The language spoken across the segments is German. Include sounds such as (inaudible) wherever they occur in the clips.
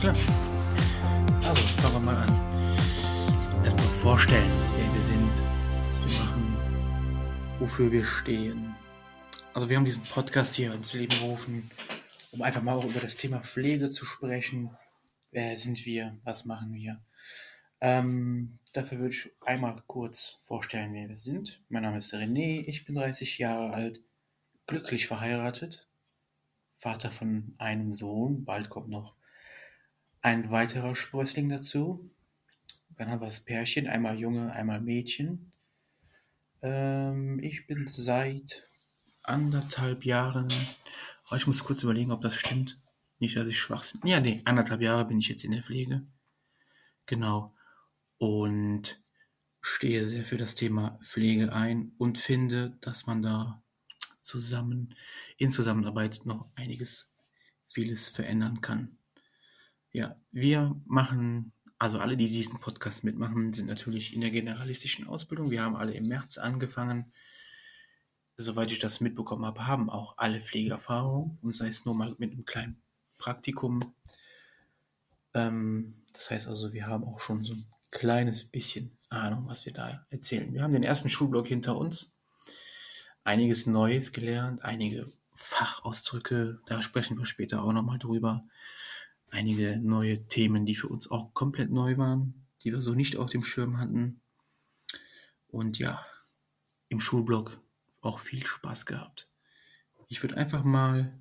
Klar. Also, fangen wir mal an. Erstmal vorstellen, wer wir sind, was wir machen, wofür wir stehen. Also, wir haben diesen Podcast hier ins Leben gerufen, um einfach mal auch über das Thema Pflege zu sprechen. Wer sind wir? Was machen wir? Ähm, dafür würde ich einmal kurz vorstellen, wer wir sind. Mein Name ist René, ich bin 30 Jahre alt, glücklich verheiratet, Vater von einem Sohn, bald kommt noch ein weiterer Sprössling dazu. Dann haben wir das Pärchen, einmal Junge, einmal Mädchen. Ähm, ich bin seit anderthalb Jahren, oh, ich muss kurz überlegen, ob das stimmt. Nicht, dass ich schwach bin. Ja, nee, anderthalb Jahre bin ich jetzt in der Pflege. Genau. Und stehe sehr für das Thema Pflege ein und finde, dass man da zusammen, in Zusammenarbeit noch einiges, vieles verändern kann. Ja, wir machen, also alle, die diesen Podcast mitmachen, sind natürlich in der generalistischen Ausbildung. Wir haben alle im März angefangen. Soweit ich das mitbekommen habe, haben auch alle Pflegeerfahrung und sei es nur mal mit einem kleinen Praktikum. Ähm, das heißt also, wir haben auch schon so ein kleines bisschen Ahnung, was wir da erzählen. Wir haben den ersten Schulblock hinter uns. Einiges Neues gelernt, einige Fachausdrücke, da sprechen wir später auch nochmal drüber einige neue Themen, die für uns auch komplett neu waren, die wir so nicht auf dem Schirm hatten. Und ja, im Schulblock auch viel Spaß gehabt. Ich würde einfach mal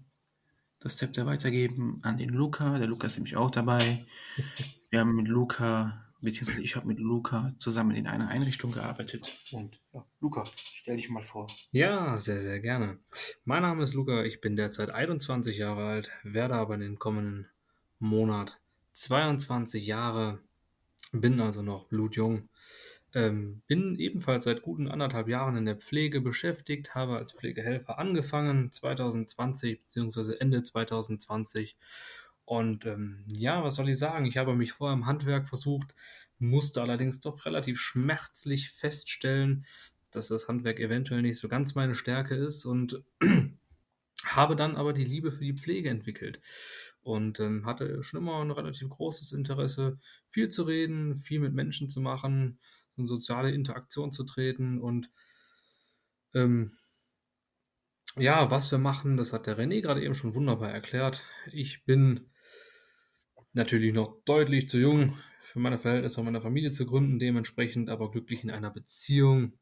das Zepter weitergeben an den Luca. Der Luca ist nämlich auch dabei. (laughs) Wir haben mit Luca, beziehungsweise ich habe mit Luca zusammen in einer Einrichtung gearbeitet. Und ja, Luca, stell dich mal vor. Ja, sehr, sehr gerne. Mein Name ist Luca, ich bin derzeit 21 Jahre alt, werde aber in den kommenden Monat 22 Jahre, bin also noch blutjung. Ähm, bin ebenfalls seit guten anderthalb Jahren in der Pflege beschäftigt, habe als Pflegehelfer angefangen 2020 bzw. Ende 2020. Und ähm, ja, was soll ich sagen? Ich habe mich vorher im Handwerk versucht, musste allerdings doch relativ schmerzlich feststellen, dass das Handwerk eventuell nicht so ganz meine Stärke ist und (clears throat) habe dann aber die Liebe für die Pflege entwickelt und ähm, hatte schon immer ein relativ großes Interesse, viel zu reden, viel mit Menschen zu machen, in soziale Interaktion zu treten und ähm, ja, was wir machen, das hat der René gerade eben schon wunderbar erklärt. Ich bin natürlich noch deutlich zu jung für meine Verhältnisse und meine Familie zu gründen, dementsprechend aber glücklich in einer Beziehung.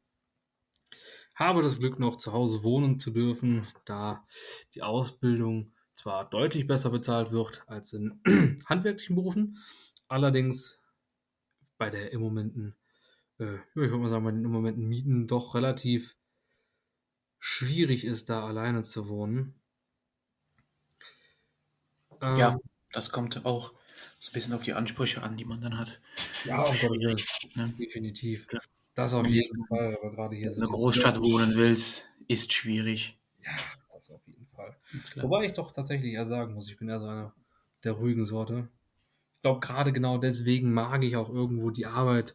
Habe das Glück noch zu Hause wohnen zu dürfen, da die Ausbildung zwar deutlich besser bezahlt wird als in (clears throat) handwerklichen Berufen, allerdings bei der im Momenten, äh, ich würde mal sagen, bei den im Momenten Mieten doch relativ schwierig ist, da alleine zu wohnen. Ähm, ja, das kommt auch so ein bisschen auf die Ansprüche an, die man dann hat. Ja, auch schwierig, ne? definitiv. Das auf jeden Fall, aber gerade hier in einer Großstadt wohnen willst, ist schwierig. Ja, das auf jeden Fall. Wobei ich doch tatsächlich eher sagen muss, ich bin ja so einer der ruhigen Sorte. Ich glaube, gerade genau deswegen mag ich auch irgendwo die Arbeit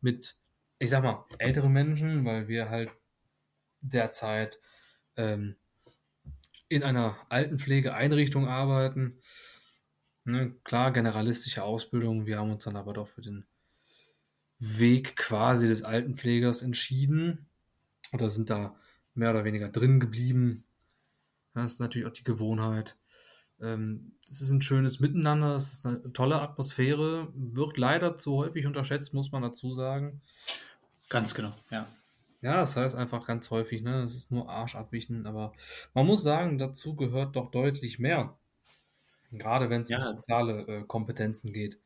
mit, ich sag mal, älteren Menschen, weil wir halt derzeit ähm, in einer Altenpflegeeinrichtung arbeiten. Ne, klar, generalistische Ausbildung. Wir haben uns dann aber doch für den Weg quasi des Altenpflegers entschieden oder sind da mehr oder weniger drin geblieben. Das ist natürlich auch die Gewohnheit. Ähm, es ist ein schönes Miteinander, es ist eine tolle Atmosphäre, wird leider zu häufig unterschätzt, muss man dazu sagen. Ganz genau, ja. Ja, das heißt einfach ganz häufig, ne? Es ist nur Arsch abwichen, aber man muss sagen, dazu gehört doch deutlich mehr. Gerade wenn es ja. um soziale äh, Kompetenzen geht.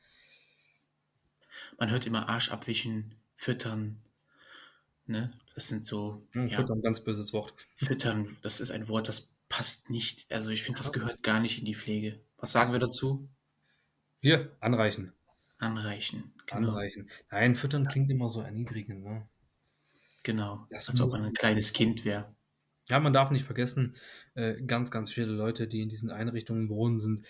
Man hört immer Arsch abwischen, füttern, ne? Das sind so. Ja, ja, füttern, ganz böses Wort. Füttern, das ist ein Wort, das passt nicht. Also ich finde, das gehört gar nicht in die Pflege. Was sagen wir dazu? Wir, anreichen. Anreichen. Genau. Anreichen. Nein, füttern klingt immer so erniedrigend, ne? Genau. Das als ob man ein kleines Kind wäre. Ja, man darf nicht vergessen, äh, ganz, ganz viele Leute, die in diesen Einrichtungen wohnen, sind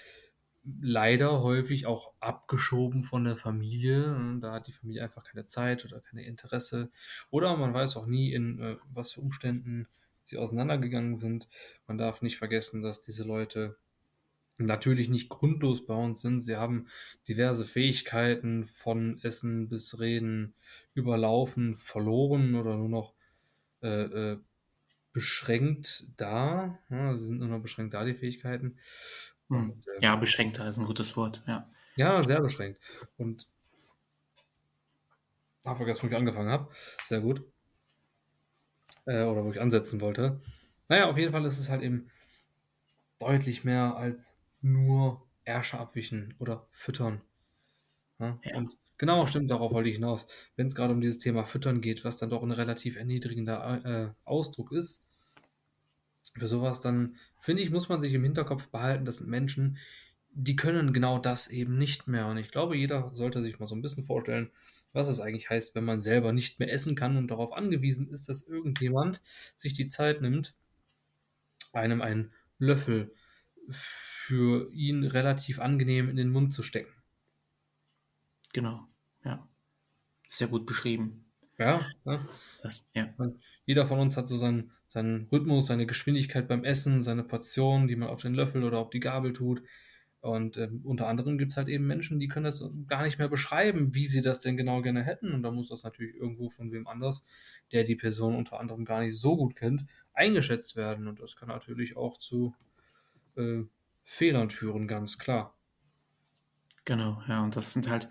leider häufig auch abgeschoben von der Familie. Da hat die Familie einfach keine Zeit oder keine Interesse. Oder man weiß auch nie, in äh, was für Umständen sie auseinandergegangen sind. Man darf nicht vergessen, dass diese Leute natürlich nicht grundlos bei uns sind. Sie haben diverse Fähigkeiten von Essen bis Reden überlaufen, verloren oder nur noch äh, äh, beschränkt da. Ja, sie sind nur noch beschränkt da, die Fähigkeiten. Hm. Und, äh, ja, beschränkter ist ein gutes Wort, ja. Ja, sehr beschränkt. Und habe vergessen, wo ich angefangen habe. Sehr gut. Äh, oder wo ich ansetzen wollte. Naja, auf jeden Fall ist es halt eben deutlich mehr als nur Ärsche abwischen oder füttern. Ja? Ja. Und genau, stimmt, darauf wollte ich hinaus. Wenn es gerade um dieses Thema Füttern geht, was dann doch ein relativ erniedrigender äh, Ausdruck ist, für sowas, dann finde ich, muss man sich im Hinterkopf behalten, das sind Menschen, die können genau das eben nicht mehr. Und ich glaube, jeder sollte sich mal so ein bisschen vorstellen, was es eigentlich heißt, wenn man selber nicht mehr essen kann und darauf angewiesen ist, dass irgendjemand sich die Zeit nimmt, einem einen Löffel für ihn relativ angenehm in den Mund zu stecken. Genau, ja. Sehr gut beschrieben. Ja, ja. Das, ja. Jeder von uns hat so seinen, seinen Rhythmus, seine Geschwindigkeit beim Essen, seine Portion, die man auf den Löffel oder auf die Gabel tut. Und äh, unter anderem gibt es halt eben Menschen, die können das gar nicht mehr beschreiben, wie sie das denn genau gerne hätten. Und da muss das natürlich irgendwo von wem anders, der die Person unter anderem gar nicht so gut kennt, eingeschätzt werden. Und das kann natürlich auch zu äh, Fehlern führen, ganz klar. Genau, ja, und das sind halt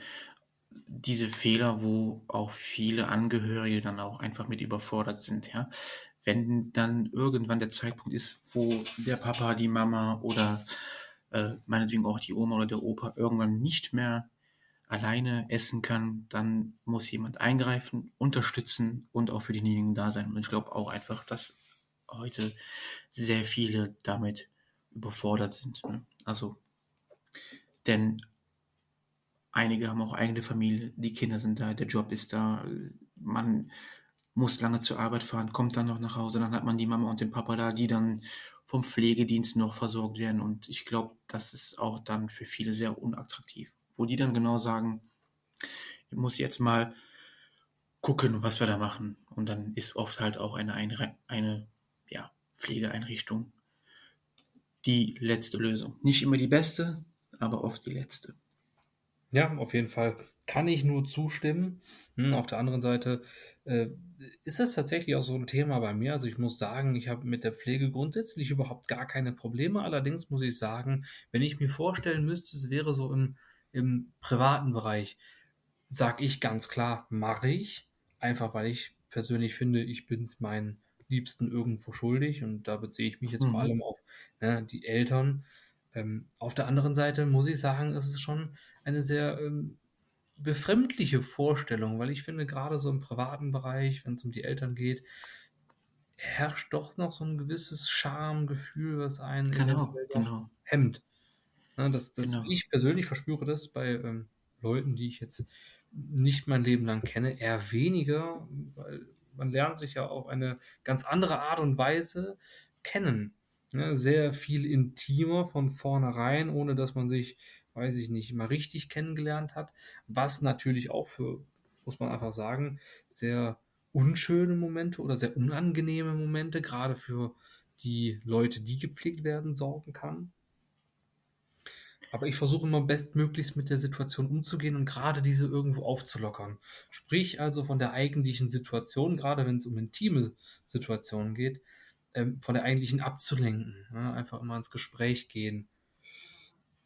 diese Fehler, wo auch viele Angehörige dann auch einfach mit überfordert sind, ja. Wenn dann irgendwann der Zeitpunkt ist, wo der Papa, die Mama oder äh, meinetwegen auch die Oma oder der Opa irgendwann nicht mehr alleine essen kann, dann muss jemand eingreifen, unterstützen und auch für diejenigen da sein. Und ich glaube auch einfach, dass heute sehr viele damit überfordert sind. Ne? Also, denn einige haben auch eigene Familie, die Kinder sind da, der Job ist da, man muss lange zur Arbeit fahren, kommt dann noch nach Hause, dann hat man die Mama und den Papa da, die dann vom Pflegedienst noch versorgt werden. Und ich glaube, das ist auch dann für viele sehr unattraktiv, wo die dann genau sagen, ich muss jetzt mal gucken, was wir da machen. Und dann ist oft halt auch eine, eine, eine ja, Pflegeeinrichtung die letzte Lösung. Nicht immer die beste, aber oft die letzte. Ja, auf jeden Fall kann ich nur zustimmen. Hm, auf der anderen Seite äh, ist das tatsächlich auch so ein Thema bei mir. Also ich muss sagen, ich habe mit der Pflege grundsätzlich überhaupt gar keine Probleme. Allerdings muss ich sagen, wenn ich mir vorstellen müsste, es wäre so im, im privaten Bereich, sage ich ganz klar, mache ich. Einfach weil ich persönlich finde, ich bin es meinen Liebsten irgendwo schuldig. Und da beziehe ich mich jetzt mhm. vor allem auf ne, die Eltern. Ähm, auf der anderen Seite muss ich sagen, ist es schon eine sehr ähm, befremdliche Vorstellung, weil ich finde, gerade so im privaten Bereich, wenn es um die Eltern geht, herrscht doch noch so ein gewisses Schamgefühl, was einen genau, genau. hemmt. Ja, das, das genau. Ich persönlich verspüre das bei ähm, Leuten, die ich jetzt nicht mein Leben lang kenne, eher weniger, weil man lernt sich ja auf eine ganz andere Art und Weise kennen. Ja, sehr viel intimer von vornherein, ohne dass man sich weiß ich nicht, mal richtig kennengelernt hat, was natürlich auch für, muss man einfach sagen, sehr unschöne Momente oder sehr unangenehme Momente, gerade für die Leute, die gepflegt werden, sorgen kann. Aber ich versuche immer bestmöglichst mit der Situation umzugehen und gerade diese irgendwo aufzulockern. Sprich also von der eigentlichen Situation, gerade wenn es um intime Situationen geht, ähm, von der eigentlichen abzulenken. Ne? Einfach immer ins Gespräch gehen.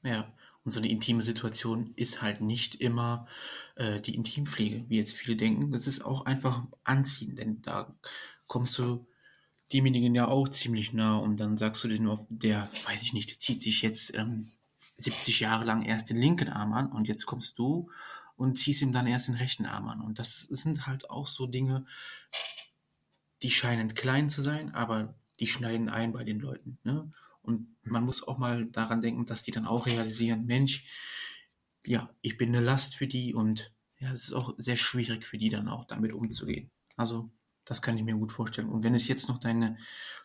Ja, und so eine intime Situation ist halt nicht immer äh, die Intimpflege, wie jetzt viele denken. Das ist auch einfach anziehen, denn da kommst du demjenigen ja auch ziemlich nah und dann sagst du dir auf der, weiß ich nicht, der zieht sich jetzt ähm, 70 Jahre lang erst den linken Arm an und jetzt kommst du und ziehst ihm dann erst den rechten Arm an. Und das sind halt auch so Dinge, die scheinen klein zu sein, aber die schneiden ein bei den Leuten. Ne? Und man muss auch mal daran denken, dass die dann auch realisieren, Mensch, ja, ich bin eine Last für die und ja, es ist auch sehr schwierig für die dann auch damit umzugehen. Also, das kann ich mir gut vorstellen. Und wenn es jetzt noch deine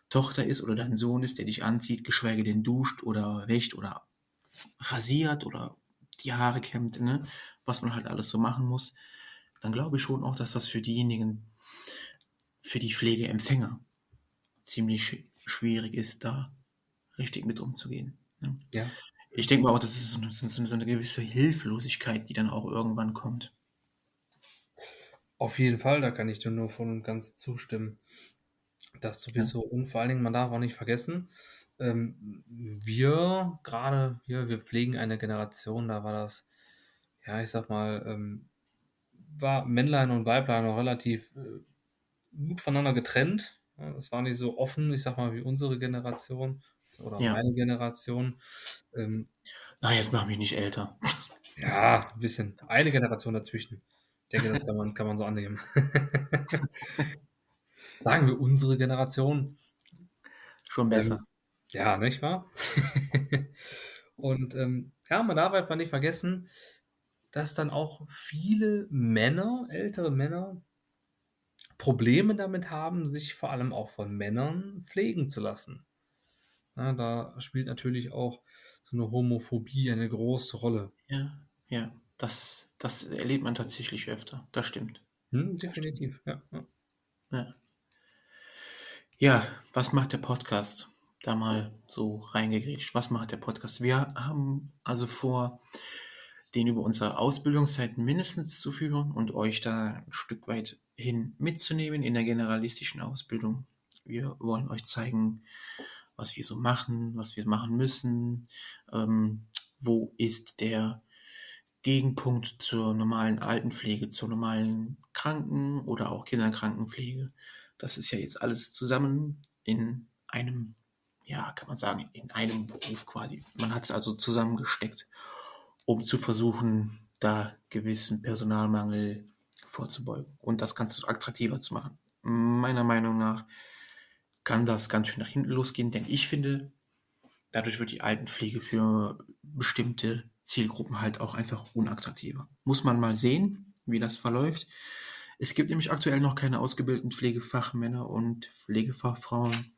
Tochter ist oder dein Sohn ist, der dich anzieht, geschweige denn duscht oder wäscht oder rasiert oder die Haare kämmt, ne, was man halt alles so machen muss, dann glaube ich schon auch, dass das für diejenigen, für die Pflegeempfänger ziemlich schwierig ist, da richtig mit umzugehen. Ne? Ja. Ich denke mal auch, das ist so eine, so eine gewisse Hilflosigkeit, die dann auch irgendwann kommt. Auf jeden Fall, da kann ich dir nur voll und ganz zustimmen. Das sowieso. Ja. Und vor allen Dingen, man darf auch nicht vergessen, ähm, wir gerade, wir, wir pflegen eine Generation, da war das, ja, ich sag mal, ähm, war Männlein und Weiblein noch relativ äh, gut voneinander getrennt. Es war nicht so offen, ich sag mal, wie unsere Generation oder ja. meine Generation. Ähm, Na, jetzt mach mich nicht älter. Ja, ein bisschen. Eine Generation dazwischen. Ich denke, das kann man, kann man so annehmen. (laughs) Sagen wir unsere Generation. Schon besser. Ähm, ja, nicht wahr? (laughs) Und ähm, ja, man darf einfach nicht vergessen, dass dann auch viele Männer, ältere Männer, Probleme damit haben, sich vor allem auch von Männern pflegen zu lassen. Ja, da spielt natürlich auch so eine Homophobie eine große Rolle. Ja, ja, das, das erlebt man tatsächlich öfter. Das stimmt. Hm, definitiv, ja, ja. ja. Was macht der Podcast? Da mal so reingegrätscht. Was macht der Podcast? Wir haben also vor, den über unsere Ausbildungszeit mindestens zu führen und euch da ein Stück weit hin mitzunehmen in der generalistischen Ausbildung. Wir wollen euch zeigen, was wir so machen, was wir machen müssen, ähm, wo ist der Gegenpunkt zur normalen Altenpflege, zur normalen Kranken- oder auch Kinderkrankenpflege. Das ist ja jetzt alles zusammen in einem, ja, kann man sagen, in einem Beruf quasi. Man hat es also zusammengesteckt, um zu versuchen, da gewissen Personalmangel vorzubeugen und das Ganze attraktiver zu machen. Meiner Meinung nach kann das ganz schön nach hinten losgehen, denn ich finde, dadurch wird die Altenpflege für bestimmte Zielgruppen halt auch einfach unattraktiver. Muss man mal sehen, wie das verläuft. Es gibt nämlich aktuell noch keine ausgebildeten Pflegefachmänner und Pflegefachfrauen.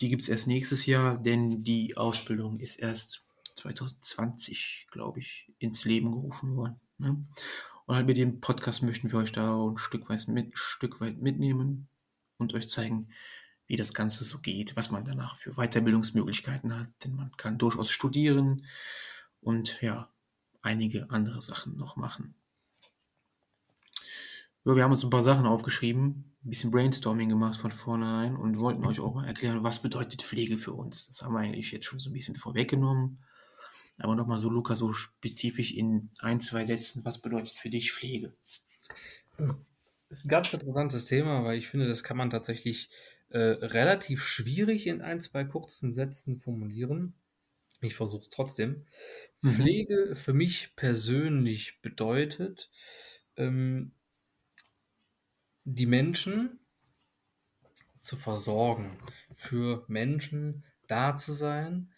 Die gibt es erst nächstes Jahr, denn die Ausbildung ist erst 2020, glaube ich, ins Leben gerufen worden. Ne? Und halt mit dem Podcast möchten wir euch da ein Stück weit, mit, Stück weit mitnehmen und euch zeigen, wie das Ganze so geht, was man danach für Weiterbildungsmöglichkeiten hat. Denn man kann durchaus studieren und ja, einige andere Sachen noch machen. Wir haben uns ein paar Sachen aufgeschrieben, ein bisschen Brainstorming gemacht von vornherein und wollten euch auch mal erklären, was bedeutet Pflege für uns. Das haben wir eigentlich jetzt schon so ein bisschen vorweggenommen. Aber nochmal so, Luca, so spezifisch in ein, zwei Sätzen, was bedeutet für dich Pflege? Das ist ein ganz interessantes Thema, weil ich finde, das kann man tatsächlich äh, relativ schwierig in ein, zwei kurzen Sätzen formulieren. Ich versuche es trotzdem. Mhm. Pflege für mich persönlich bedeutet, ähm, die Menschen zu versorgen, für Menschen da zu sein,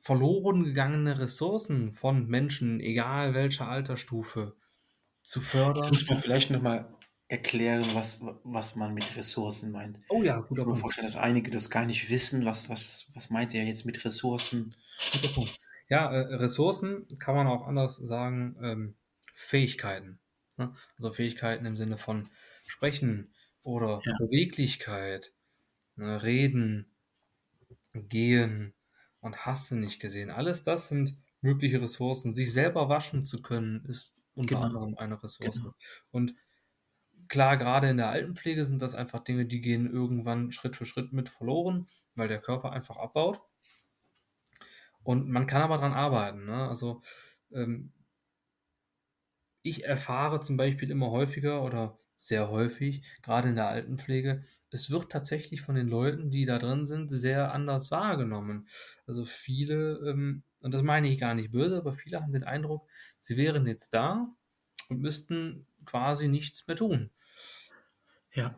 verloren gegangene Ressourcen von Menschen, egal welcher Altersstufe, zu fördern. Muss man vielleicht nochmal erklären, was, was man mit Ressourcen meint. Oh ja, guter Ich kann mir vorstellen, dass einige das gar nicht wissen. Was, was, was meint er jetzt mit Ressourcen? Guter Punkt. Ja, äh, Ressourcen kann man auch anders sagen, ähm, Fähigkeiten. Ne? Also Fähigkeiten im Sinne von Sprechen oder ja. Beweglichkeit, ne? Reden, Gehen, und hast du nicht gesehen. Alles das sind mögliche Ressourcen. Sich selber waschen zu können, ist unter genau. anderem eine Ressource. Genau. Und klar, gerade in der Altenpflege sind das einfach Dinge, die gehen irgendwann Schritt für Schritt mit verloren, weil der Körper einfach abbaut. Und man kann aber dran arbeiten. Ne? Also ähm, ich erfahre zum Beispiel immer häufiger oder sehr häufig, gerade in der Altenpflege, es wird tatsächlich von den Leuten, die da drin sind, sehr anders wahrgenommen. Also viele, ähm, und das meine ich gar nicht böse, aber viele haben den Eindruck, sie wären jetzt da und müssten quasi nichts mehr tun. Ja.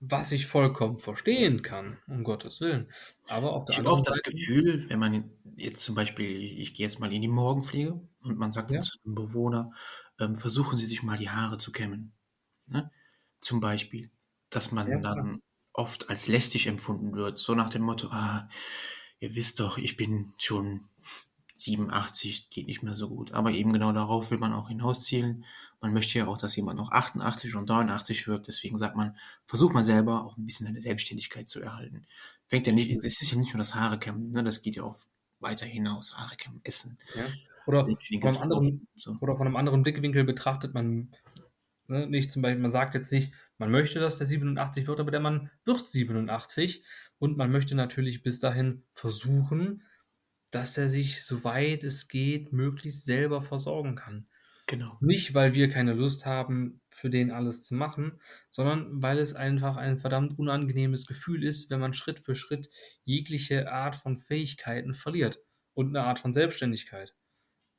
Was ich vollkommen verstehen kann, um Gottes Willen. Aber auf der ich habe auch das Gefühl, wenn man jetzt zum Beispiel, ich, ich gehe jetzt mal in die Morgenpflege und man sagt ja. zu einem Bewohner, ähm, versuchen Sie sich mal die Haare zu kämmen. Ne? Zum Beispiel, dass man ja, dann oft als lästig empfunden wird, so nach dem Motto, ah, ihr wisst doch, ich bin schon 87, geht nicht mehr so gut. Aber eben genau darauf will man auch hinauszielen. Man möchte ja auch, dass jemand noch 88 und 89 wird. Deswegen sagt man, versucht man selber auch ein bisschen seine Selbstständigkeit zu erhalten. Fängt ja nicht, es ist ja nicht nur das Haare kämmen, ne? das geht ja auf weiter hinaus, Arekem essen. Ja. Oder, von einem anderen, so. oder von einem anderen Blickwinkel betrachtet man ne, nicht zum Beispiel, man sagt jetzt nicht, man möchte, dass der 87 wird, aber der Mann wird 87 und man möchte natürlich bis dahin versuchen, dass er sich, soweit es geht, möglichst selber versorgen kann. Genau. Nicht, weil wir keine Lust haben, für den alles zu machen, sondern weil es einfach ein verdammt unangenehmes Gefühl ist, wenn man Schritt für Schritt jegliche Art von Fähigkeiten verliert und eine Art von Selbstständigkeit.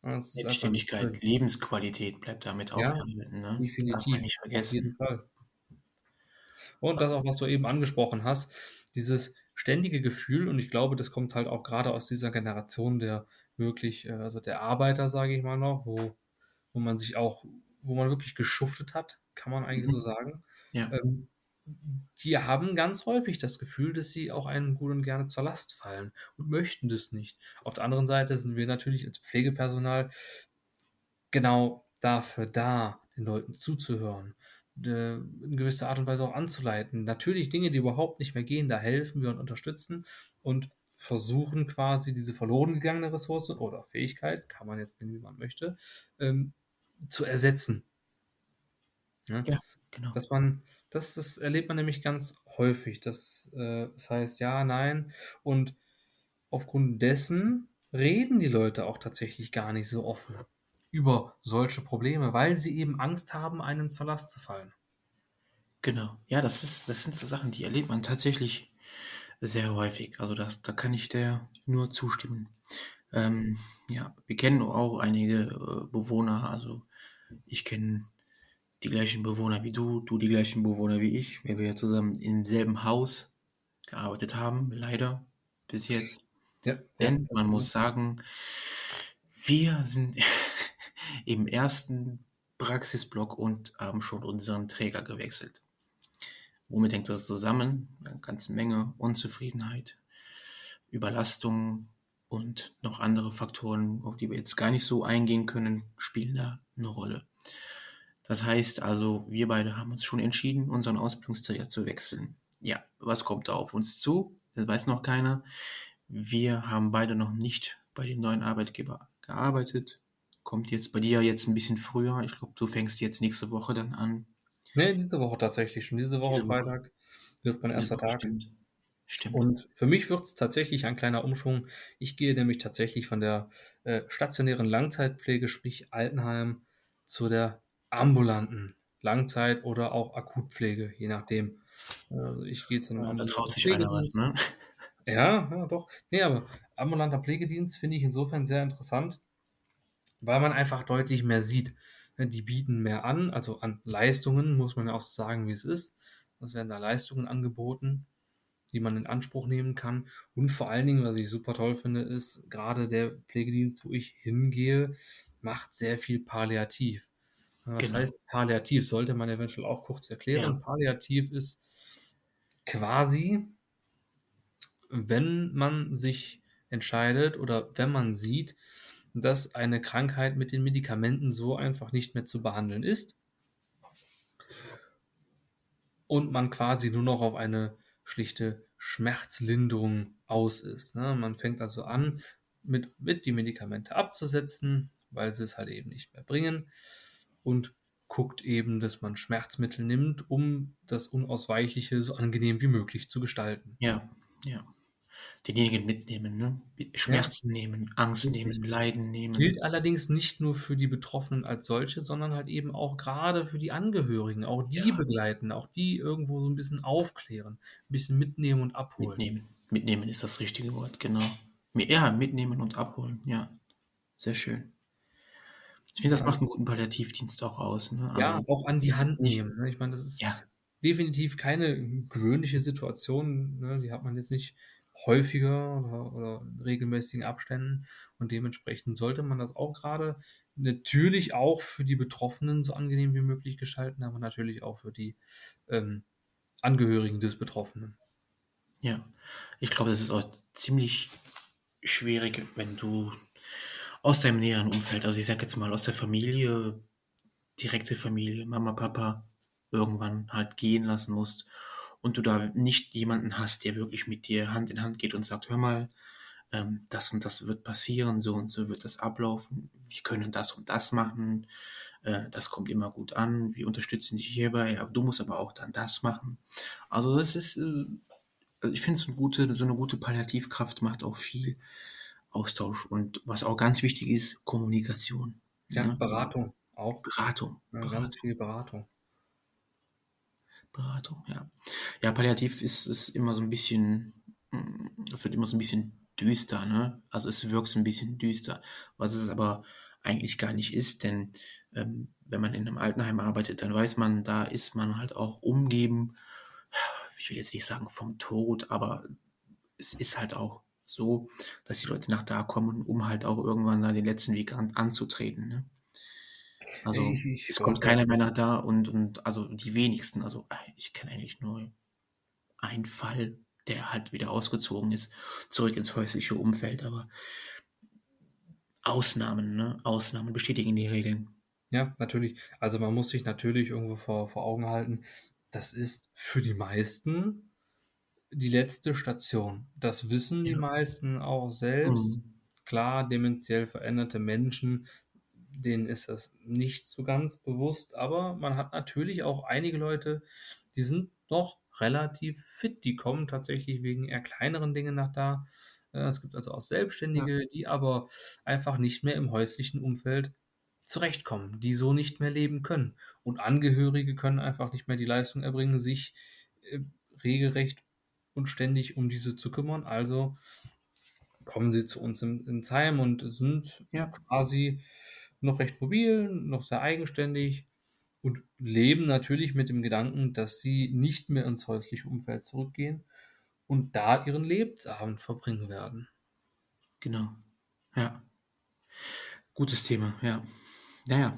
Selbstständigkeit. Lebensqualität bleibt damit auch Ja, erhalten. Ne? Definitiv, nicht auf jeden vergessen. Fall. Und das auch, was du eben angesprochen hast, dieses ständige Gefühl, und ich glaube, das kommt halt auch gerade aus dieser Generation der wirklich, äh, also der Arbeiter, sage ich mal noch, wo, wo man sich auch, wo man wirklich geschuftet hat, kann man eigentlich so Mhm. sagen. Ja, Ähm, die haben ganz häufig das Gefühl, dass sie auch einem gut und gerne zur Last fallen und möchten das nicht. Auf der anderen Seite sind wir natürlich als Pflegepersonal genau dafür da, den Leuten zuzuhören, in gewisser Art und Weise auch anzuleiten. Natürlich Dinge, die überhaupt nicht mehr gehen, da helfen wir und unterstützen und versuchen quasi diese verloren gegangene Ressource oder Fähigkeit, kann man jetzt nennen, wie man möchte, ähm, zu ersetzen. Ja? ja, genau. Dass man, das, das erlebt man nämlich ganz häufig. Das, äh, das heißt ja, nein. Und aufgrund dessen reden die Leute auch tatsächlich gar nicht so offen über solche Probleme, weil sie eben Angst haben, einem zur Last zu fallen. Genau. Ja, das ist, das sind so Sachen, die erlebt man tatsächlich sehr häufig. Also das, da kann ich dir nur zustimmen. Ähm, ja, wir kennen auch einige äh, Bewohner. Also ich kenne die gleichen Bewohner wie du, du die gleichen Bewohner wie ich, weil wir ja zusammen im selben Haus gearbeitet haben, leider bis jetzt. Ja, Denn man muss sagen, wir sind im ersten Praxisblock und haben schon unseren Träger gewechselt. Womit hängt das zusammen? Eine ganze Menge Unzufriedenheit, Überlastung und noch andere Faktoren, auf die wir jetzt gar nicht so eingehen können, spielen da eine Rolle. Das heißt also, wir beide haben uns schon entschieden, unseren Ausbildungsträger zu wechseln. Ja, was kommt da auf uns zu? Das weiß noch keiner. Wir haben beide noch nicht bei dem neuen Arbeitgeber gearbeitet. Kommt jetzt bei dir jetzt ein bisschen früher. Ich glaube, du fängst jetzt nächste Woche dann an. Nee, diese Woche tatsächlich schon. Diese Woche Diese Woche. Freitag wird mein erster Tag. Stimmt. Stimmt. Und für mich wird es tatsächlich ein kleiner Umschwung. Ich gehe nämlich tatsächlich von der äh, stationären Langzeitpflege, sprich Altenheim, zu der ambulanten Langzeit- oder auch Akutpflege, je nachdem. Also ich gehe zu einem Ja, da traut sich einer was, ne? Ja, ja, doch. Nee, aber ambulanter Pflegedienst finde ich insofern sehr interessant, weil man einfach deutlich mehr sieht. Ne, Die bieten mehr an, also an Leistungen, muss man ja auch so sagen, wie es ist. Es werden da Leistungen angeboten, die man in Anspruch nehmen kann. Und vor allen Dingen, was ich super toll finde, ist, gerade der Pflegedienst, wo ich hingehe, macht sehr viel palliativ. Was Genau. heißt palliativ? Sollte man eventuell auch kurz erklären. Ja. Palliativ ist quasi, wenn man sich entscheidet oder wenn man sieht, dass eine Krankheit mit den Medikamenten so einfach nicht mehr zu behandeln ist und man quasi nur noch auf eine schlichte Schmerzlinderung aus ist. Ne? Man fängt also an, mit, mit die Medikamente abzusetzen, weil sie es halt eben nicht mehr bringen und guckt eben, dass man Schmerzmittel nimmt, um das Unausweichliche so angenehm wie möglich zu gestalten. Ja, ja. Denjenigen mitnehmen, ne? Schmerzen nehmen, Angst nehmen, Leiden nehmen. Gilt allerdings nicht nur für die Betroffenen als solche, sondern halt eben auch gerade für die Angehörigen. Auch die Ja. begleiten, auch die irgendwo so ein bisschen aufklären, ein bisschen mitnehmen und abholen. Mitnehmen. Mitnehmen ist das richtige Wort, genau. Ja, mitnehmen und abholen, ja. Sehr schön. Ich finde, das Ja. macht einen guten Palliativdienst auch aus. Ne? ja, Also, auch an die Hand nehmen. Ne? Ich meine, das ist Ja, definitiv keine gewöhnliche Situation. Ne? Die hat man jetzt nicht häufiger oder, oder in regelmäßigen Abständen. Und dementsprechend sollte man das auch gerade natürlich auch für die Betroffenen so angenehm wie möglich gestalten, aber natürlich auch für die ähm, Angehörigen des Betroffenen. ja. Ich glaube, das ist auch ziemlich schwierig, wenn du aus deinem näheren Umfeld, also ich sag jetzt mal aus der Familie, direkte Familie, Mama, Papa, irgendwann halt gehen lassen musst und du da nicht jemanden hast, der wirklich mit dir Hand in Hand geht und sagt, hör mal, ähm, das und das wird passieren, so und so wird das ablaufen, wir können das und das machen, äh, das kommt immer gut an, wir unterstützen dich hierbei, ja, du musst aber auch dann das machen. Also das ist, äh, also ich finde so eine gute, so eine gute Palliativkraft macht auch viel Austausch und was auch ganz wichtig ist, Kommunikation. Ja, ja. Beratung auch. Beratung. Ja, Beratung. Ganz viel Beratung. Beratung, ja. Ja, Palliativ ist, ist immer so ein bisschen, es wird immer so ein bisschen düster, ne? Also es wirkt so ein bisschen düster, was es aber eigentlich gar nicht ist, denn ähm, wenn man in einem Altenheim arbeitet, dann weiß man, da ist man halt auch umgeben, ich will jetzt nicht sagen vom Tod, aber es ist halt auch so, dass die Leute nach da kommen, um halt auch irgendwann da den letzten Weg an, anzutreten. Ne? Also ich, ich es kommt keiner mehr nach da und, und also die wenigsten, also ich kenne eigentlich nur einen Fall, der halt wieder ausgezogen ist, zurück ins häusliche Umfeld, aber Ausnahmen, ne? Ausnahmen bestätigen die Regeln. Ja, natürlich. Also man muss sich natürlich irgendwo vor, vor Augen halten, das ist für die meisten die letzte Station. Das wissen die ja. meisten auch selbst. Mhm. Klar, dementiell veränderte Menschen, denen ist das nicht so ganz bewusst, aber man hat natürlich auch einige Leute, die sind noch relativ fit, die kommen tatsächlich wegen eher kleineren Dingen nach da. Äh, es gibt also auch Selbstständige, ja. die aber einfach nicht mehr im häuslichen Umfeld zurechtkommen, die so nicht mehr leben können. Und Angehörige können einfach nicht mehr die Leistung erbringen, sich äh, regelrecht und ständig um diese zu kümmern. Also kommen sie zu uns in, ins Heim und sind ja. quasi noch recht mobil, noch sehr eigenständig und leben natürlich mit dem Gedanken, dass sie nicht mehr ins häusliche Umfeld zurückgehen und da ihren Lebensabend verbringen werden. Genau. Ja. Gutes Thema, ja. Naja.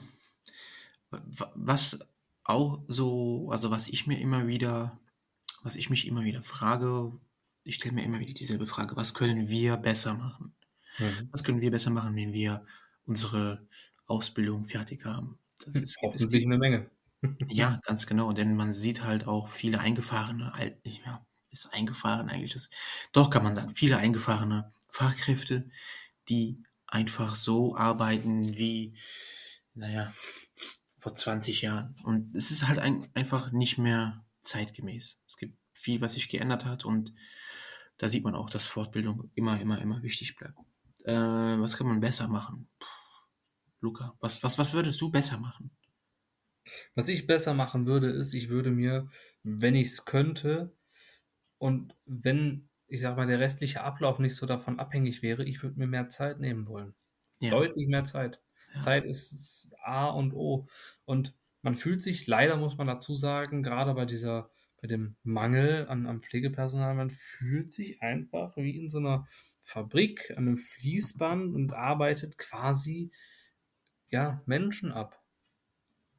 Was auch so, also was ich mir immer wieder, was ich mich immer wieder frage, ich stelle mir immer wieder dieselbe Frage, was können wir besser machen? Mhm. Was können wir besser machen, wenn wir unsere Ausbildung fertig haben. Das ist, Hoffentlich eine Menge. (laughs) ja, ganz genau, denn man sieht halt auch viele eingefahrene, ja, ist eingefahren eigentlich, das, doch kann man sagen, viele eingefahrene Fachkräfte, die einfach so arbeiten wie, naja, vor 20 Jahren. Und es ist halt ein, einfach nicht mehr zeitgemäß. Es gibt viel, was sich geändert hat und da sieht man auch, dass Fortbildung immer, immer, immer wichtig bleibt. Äh, was kann man besser machen? Puh Luca? Was, was, was würdest du besser machen? Was ich besser machen würde, ist, ich würde mir, wenn ich es könnte und wenn, ich sag mal, der restliche Ablauf nicht so davon abhängig wäre, ich würde mir mehr Zeit nehmen wollen. Ja. Deutlich mehr Zeit. Ja. Zeit ist A und O. Und man fühlt sich, leider muss man dazu sagen, gerade bei dieser, bei dem Mangel an, an Pflegepersonal, man fühlt sich einfach wie in so einer Fabrik, an einem Fließband und arbeitet quasi ja, Menschen ab.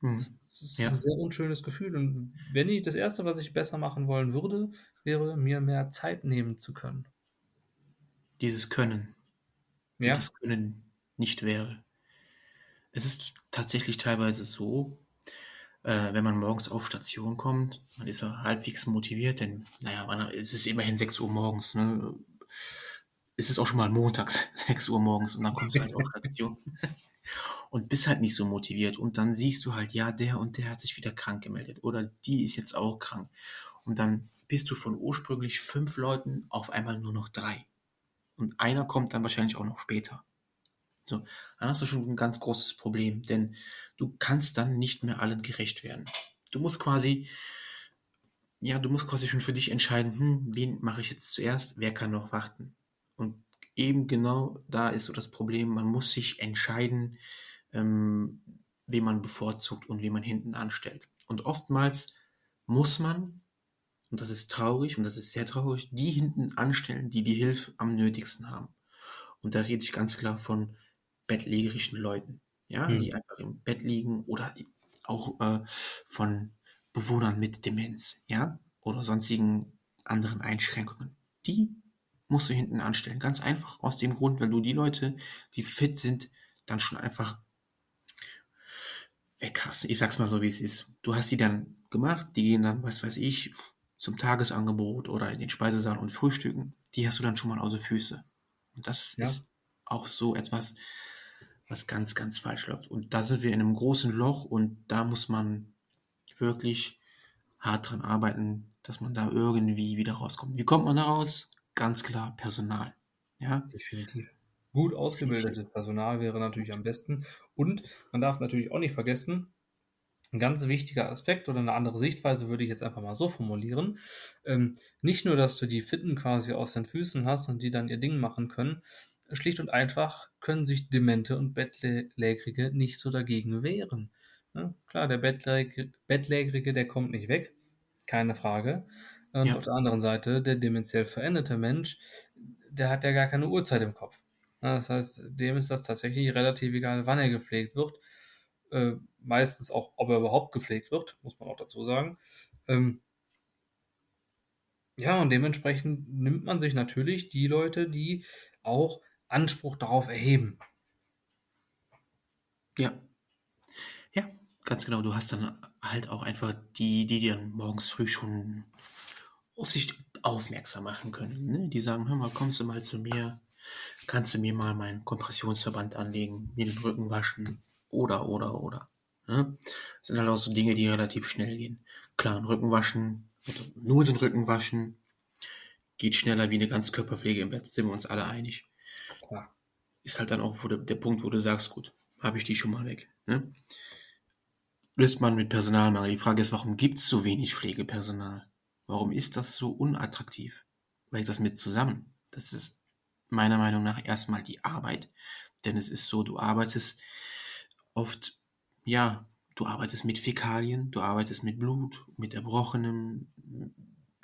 Hm. Das ist ja. ein sehr unschönes Gefühl. Und wenn ich das Erste, was ich besser machen wollen würde, wäre, mir mehr Zeit nehmen zu können. Dieses Können. Ja. Das Können nicht wäre. Es ist tatsächlich teilweise so, äh, wenn man morgens auf Station kommt, man ist ja halbwegs motiviert, denn, naja, es ist immerhin 6 Uhr morgens, ne? Es ist auch schon mal montags, (laughs) 6 Uhr morgens, und dann kommst du halt auf (laughs) Station. Und bist halt nicht so motiviert. Und dann siehst du halt, ja, der und der hat sich wieder krank gemeldet oder die ist jetzt auch krank. Und dann bist du von ursprünglich fünf Leuten auf einmal nur noch drei. Und einer kommt dann wahrscheinlich auch noch später. So, dann hast du schon ein ganz großes Problem, denn du kannst dann nicht mehr allen gerecht werden. Du musst quasi, ja, du musst quasi schon für dich entscheiden, hm, wen mache ich jetzt zuerst, wer kann noch warten. Eben genau da ist so das Problem, man muss sich entscheiden, ähm, wen man bevorzugt und wen man hinten anstellt. Und oftmals muss man, und das ist traurig und das ist sehr traurig, die hinten anstellen, die die Hilfe am nötigsten haben. Und da rede ich ganz klar von bettlägerischen Leuten, ja, hm. die einfach im Bett liegen oder auch äh, von Bewohnern mit Demenz, ja, oder sonstigen anderen Einschränkungen. Die musst du hinten anstellen. Ganz einfach aus dem Grund, weil du die Leute, die fit sind, dann schon einfach weg hast. Ich sag's mal so, wie es ist. Du hast die dann gemacht, die gehen dann, was weiß ich, zum Tagesangebot oder in den Speisesaal und frühstücken. Die hast du dann schon mal außer Füße. Und das Ja. ist auch so etwas, was ganz, ganz falsch läuft. Und da sind wir in einem großen Loch und da muss man wirklich hart dran arbeiten, dass man da irgendwie wieder rauskommt. Wie kommt man da raus? Ganz klar Personal. Ja, Definitiv. Gut ausgebildetes Personal wäre natürlich am besten. Und man darf natürlich auch nicht vergessen, ein ganz wichtiger Aspekt oder eine andere Sichtweise würde ich jetzt einfach mal so formulieren. Ähm, nicht nur, dass du die Fitten quasi aus den Füßen hast und die dann ihr Ding machen können, schlicht und einfach können sich Demente und Bettlägerige nicht so dagegen wehren. Ja, klar, der Bettlägerige, Bettlägerige, der kommt nicht weg, keine Frage. Und Ja. auf der anderen Seite, der dementiell veränderte Mensch, der hat ja gar keine Uhrzeit im Kopf. Das heißt, dem ist das tatsächlich relativ egal, wann er gepflegt wird. Äh, meistens auch, ob er überhaupt gepflegt wird, muss man auch dazu sagen. Ähm, ja, und dementsprechend nimmt man sich natürlich die Leute, die auch Anspruch darauf erheben. ja. Ja, ganz genau. Du hast dann halt auch einfach die, die dir morgens früh schon auf sich aufmerksam machen können. Ne? Die sagen, hör mal, kommst du mal zu mir, kannst du mir mal meinen Kompressionsverband anlegen, mir den Rücken waschen oder, oder, oder. Ne? Das sind halt auch so Dinge, die relativ schnell gehen. Klar, einen Rücken waschen, also nur den Rücken waschen, geht schneller wie eine Ganzkörperpflege im Bett, sind wir uns alle einig. Klar. Ist halt dann auch der, der Punkt, wo du sagst, gut, habe ich die schon mal weg. Ne? Löst man mit Personalmangel. Die Frage ist, warum gibt es so wenig Pflegepersonal? Warum ist das so unattraktiv? Weil das mit zusammen. Das ist meiner Meinung nach erstmal die Arbeit. Denn es ist so, du arbeitest oft, ja, du arbeitest mit Fäkalien, du arbeitest mit Blut, mit erbrochenem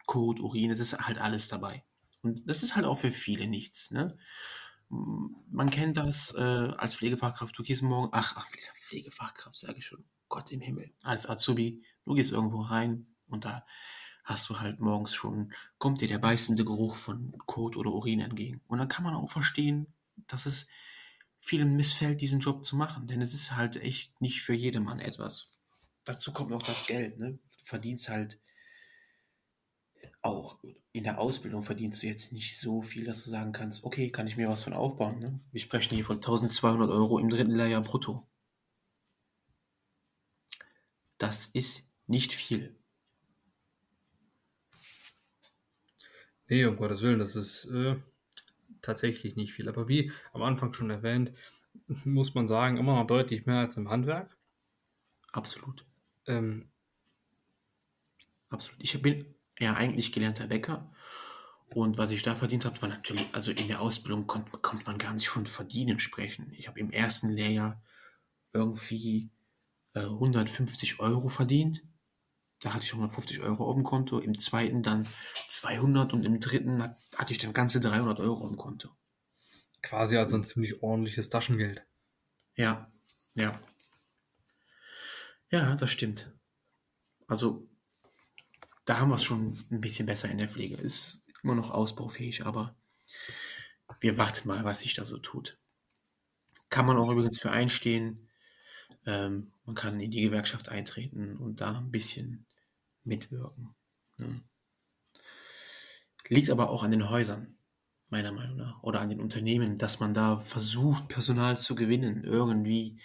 Kot, Urin, es ist halt alles dabei. Und das ist halt auch für viele nichts. Ne? Man kennt das äh, als Pflegefachkraft, du gehst morgen, ach, ach Pflegefachkraft, sage ich schon, Gott im Himmel, als Azubi, du gehst irgendwo rein und da hast du halt morgens schon, kommt dir der beißende Geruch von Kot oder Urin entgegen. Und dann kann man auch verstehen, dass es vielen missfällt, diesen Job zu machen, denn es ist halt echt nicht für jedermann etwas. Dazu kommt noch das Geld, ne? Du verdienst halt auch in der Ausbildung verdienst du jetzt nicht so viel, dass du sagen kannst, okay, kann ich mir was von aufbauen. Ne? Wir sprechen hier von 1200 Euro im dritten Lehrjahr brutto. Das ist nicht viel. Nee, um Gottes Willen, das ist äh, tatsächlich nicht viel. Aber wie am Anfang schon erwähnt, (laughs) muss man sagen, immer noch deutlich mehr als im Handwerk. Absolut. Ähm, Absolut. Ich bin ja eigentlich gelernter Bäcker. Und was ich da verdient habe, war natürlich, also in der Ausbildung konnte, konnte man gar nicht von Verdienen sprechen. Ich habe im ersten Lehrjahr irgendwie äh, 150 Euro verdient. Da hatte ich 150 Euro auf dem Konto. Im zweiten dann 200 und im dritten hat, hatte ich dann ganze 300 Euro auf dem Konto. quasi also ein ziemlich ordentliches Taschengeld. Ja, ja. Ja, das stimmt. Also, da haben wir es schon ein bisschen besser in der Pflege. Ist immer noch ausbaufähig, aber wir warten mal, was sich da so tut. Kann man auch übrigens für einstehen. Ähm, man kann in die Gewerkschaft eintreten und da ein bisschen mitwirken. Ne? Liegt aber auch an den Häusern, meiner Meinung nach, oder an den Unternehmen, dass man da versucht, Personal zu gewinnen, irgendwie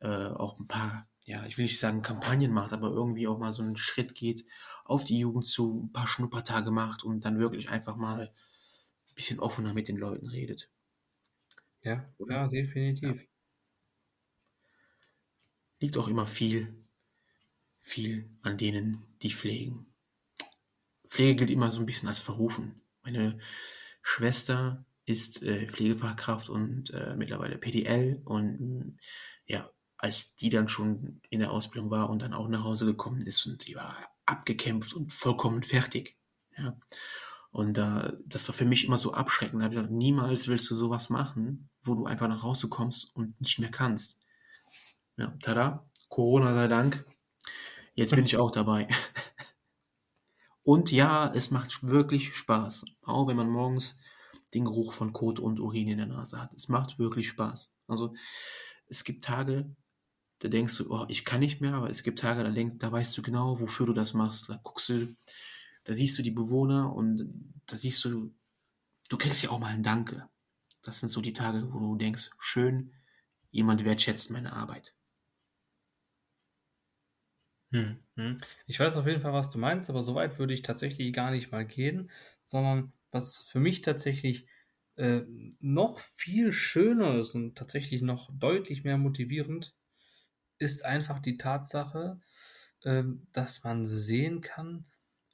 äh, auch ein paar, ja, ich will nicht sagen Kampagnen macht, aber irgendwie auch mal so einen Schritt geht auf die Jugend zu, ein paar Schnuppertage macht und dann wirklich einfach mal ein bisschen offener mit den Leuten redet. Ja, ja, definitiv. Liegt auch immer viel, viel an denen, die pflegen. Pflege gilt immer so ein bisschen als verrufen. Meine Schwester ist äh, Pflegefachkraft und äh, mittlerweile PDL und mh, ja, als die dann schon in der Ausbildung war und dann auch nach Hause gekommen ist und die war abgekämpft und vollkommen fertig. Ja. Und äh, das war für mich immer so abschreckend. Da habe ich gesagt, niemals willst du sowas machen, wo du einfach nach Hause kommst und nicht mehr kannst. Ja, tada, Corona sei Dank. Jetzt bin ich auch dabei. (laughs) Und ja, es macht wirklich Spaß. Auch wenn man morgens den Geruch von Kot und Urin in der Nase hat. Es macht wirklich Spaß. Also es gibt Tage, da denkst du, oh, ich kann nicht mehr, aber es gibt Tage, da denkst, da weißt du genau, wofür du das machst. Da guckst du, da siehst du die Bewohner und da siehst du, du kriegst ja auch mal ein Danke. Das sind so die Tage, wo du denkst, schön, jemand wertschätzt meine Arbeit. Hm, hm. Ich weiß auf jeden Fall, was du meinst, aber so weit würde ich tatsächlich gar nicht mal gehen, sondern was für mich tatsächlich äh, noch viel schöner ist und tatsächlich noch deutlich mehr motivierend, ist einfach die Tatsache, äh, dass man sehen kann,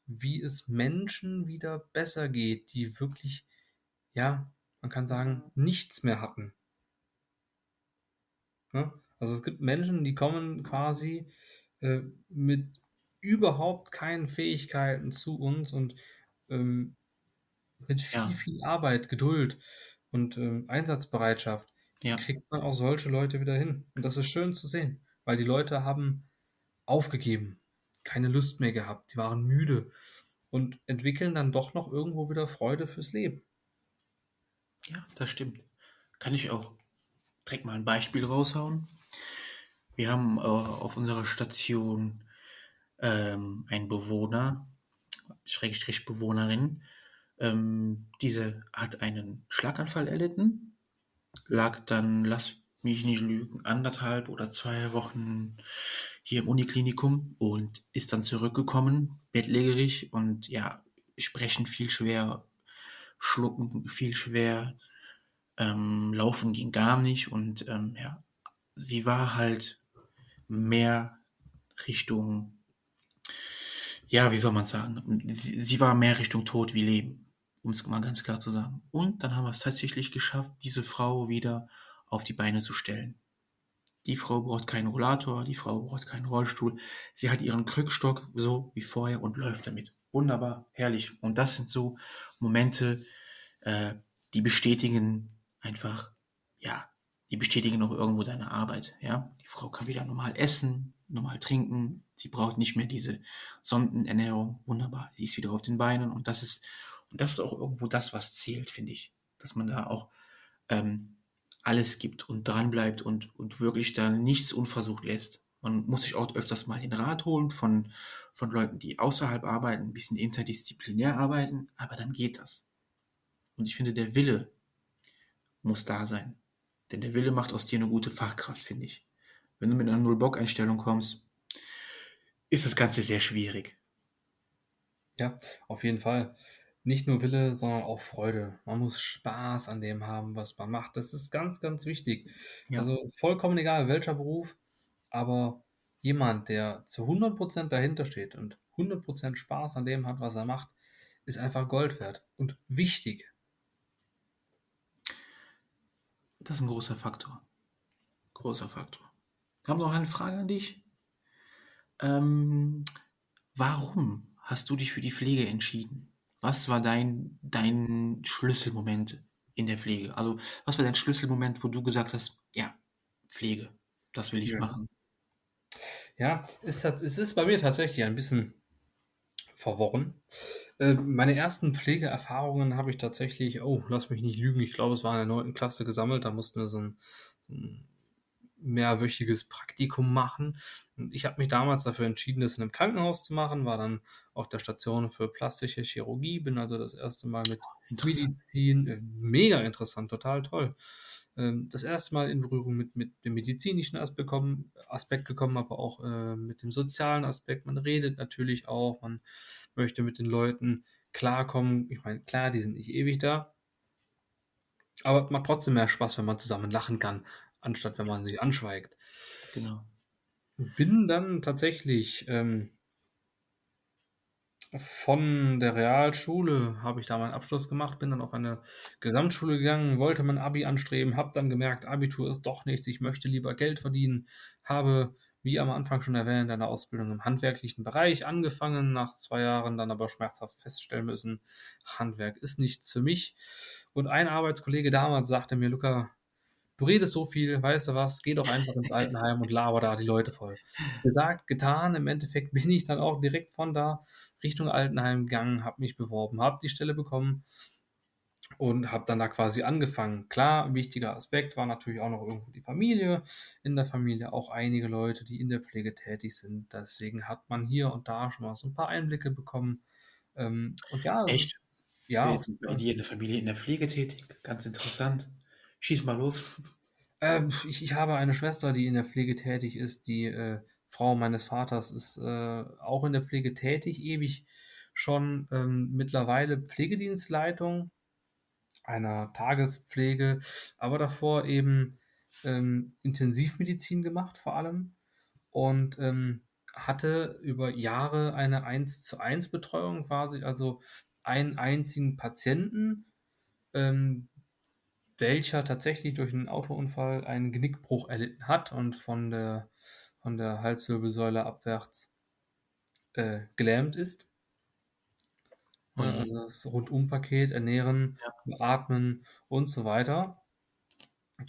wie es Menschen wieder besser geht, die wirklich, ja, man kann sagen, nichts mehr hatten. Ja? Also es gibt Menschen, die kommen quasi äh, mit überhaupt keinen Fähigkeiten zu uns und ähm, mit viel, Ja, viel Arbeit, Geduld und ähm, Einsatzbereitschaft ja, kriegt man auch solche Leute wieder hin. Und das ist schön zu sehen, weil die Leute haben aufgegeben, keine Lust mehr gehabt, die waren müde und entwickeln dann doch noch irgendwo wieder Freude fürs Leben. ja, das stimmt. Kann ich auch direkt mal ein Beispiel raushauen. Wir haben äh, auf unserer Station ähm, einen Bewohner, Schrägstrich Bewohnerin, ähm, diese hat einen Schlaganfall erlitten, lag dann, lass mich nicht lügen, anderthalb oder zwei Wochen hier im Uniklinikum und ist dann zurückgekommen, bettlägerig und ja, sprechen viel schwer, schlucken viel schwer, ähm, laufen ging gar nicht und ähm, ja, sie war halt mehr Richtung, ja, wie soll man sagen, sie, sie war mehr Richtung Tod wie Leben, um es mal ganz klar zu sagen. Und dann haben wir es tatsächlich geschafft, diese Frau wieder auf die Beine zu stellen. Die Frau braucht keinen Rollator, die Frau braucht keinen Rollstuhl. Sie hat ihren Krückstock so wie vorher und läuft damit. Wunderbar, herrlich. Und das sind so Momente, äh, die bestätigen einfach, ja, die bestätigen auch irgendwo deine Arbeit. Ja, die Frau kann wieder normal essen, normal trinken. Sie braucht nicht mehr diese Sondenernährung. Wunderbar, sie ist wieder auf den Beinen und das ist und das ist auch irgendwo das, was zählt, finde ich, dass man da auch ähm, alles gibt und dran bleibt und und wirklich da nichts unversucht lässt. Man muss sich auch öfters mal den Rat holen von von Leuten, die außerhalb arbeiten, ein bisschen interdisziplinär arbeiten, aber dann geht das. Und ich finde, der Wille muss da sein. Denn der Wille macht aus dir eine gute Fachkraft, finde ich. Wenn du mit einer Null-Bock-Einstellung kommst, ist das Ganze sehr schwierig. Ja, auf jeden Fall. Nicht nur Wille, sondern auch Freude. Man muss Spaß an dem haben, was man macht. Das ist ganz, ganz wichtig. Ja, Also vollkommen egal, welcher Beruf, aber jemand, der zu 100% dahinter steht und 100% Spaß an dem hat, was er macht, ist einfach Gold wert und wichtig. Das ist ein großer Faktor. Großer Faktor. Wir haben noch eine Frage an dich. Ähm, warum hast du dich für die Pflege entschieden? Was war dein, dein Schlüsselmoment in der Pflege? Also, was war dein Schlüsselmoment, wo du gesagt hast, ja, Pflege, das will ich Ja. machen? Ja, ist, es ist bei mir tatsächlich ein bisschen verworren. Äh, meine ersten Pflegeerfahrungen habe ich tatsächlich, oh, lass mich nicht lügen, ich glaube, es war in der 9. Klasse gesammelt, da mussten wir so ein, so ein mehrwöchiges Praktikum machen. Und ich habe mich damals dafür entschieden, das in einem Krankenhaus zu machen, war dann auf der Station für plastische Chirurgie, bin also das erste Mal mit. Medizin, äh, mega interessant, total toll. Ähm, das erste Mal in Berührung mit, mit dem medizinischen Aspekt, kommen, Aspekt gekommen, aber auch äh, mit dem sozialen Aspekt. Man redet natürlich auch, man möchte mit den Leuten klarkommen. Ich meine, klar, die sind nicht ewig da, aber es macht trotzdem mehr Spaß, wenn man zusammen lachen kann, anstatt wenn man sich anschweigt. Genau. Bin dann tatsächlich ähm, von der Realschule, habe ich da meinen Abschluss gemacht, bin dann auf eine Gesamtschule gegangen, wollte mein Abi anstreben, habe dann gemerkt, Abitur ist doch nichts, ich möchte lieber Geld verdienen, habe, wie am Anfang schon erwähnt, eine Ausbildung im handwerklichen Bereich angefangen, nach zwei Jahren dann aber schmerzhaft feststellen müssen, Handwerk ist nichts für mich. Und ein Arbeitskollege damals sagte mir, Luca, Du redest so viel, weißt du was, geh doch einfach ins Altenheim und laber da die Leute voll. Gesagt, getan, im Endeffekt bin ich dann auch direkt von da Richtung Altenheim gegangen, habe mich beworben, habe die Stelle bekommen und habe dann da quasi angefangen. Klar, ein wichtiger Aspekt war natürlich auch noch irgendwo die Familie. In der Familie auch einige Leute, die in der Pflege tätig sind. Deswegen hat man hier und da schon mal so ein paar Einblicke bekommen. Ähm, und ja, Echt? ja, bei Fall. dir in der Familie in der Pflege tätig? Ganz interessant. Schieß mal los. Ähm, ich, ich habe eine Schwester, die in der Pflege tätig ist. Die äh, Frau meines Vaters ist äh, auch in der Pflege tätig, ewig schon ähm, mittlerweile Pflegedienstleitung einer Tagespflege, aber davor eben ähm, Intensivmedizin gemacht vor allem und ähm, hatte über Jahre eine 1 zu 1 Betreuung quasi, also einen einzigen Patienten, ähm, welcher tatsächlich durch einen Autounfall einen Genickbruch erlitten hat und von der, von der Halswirbelsäule abwärts äh, gelähmt ist. Je. Also das Rundumpaket, Ernähren, Ja. Beatmen und so weiter.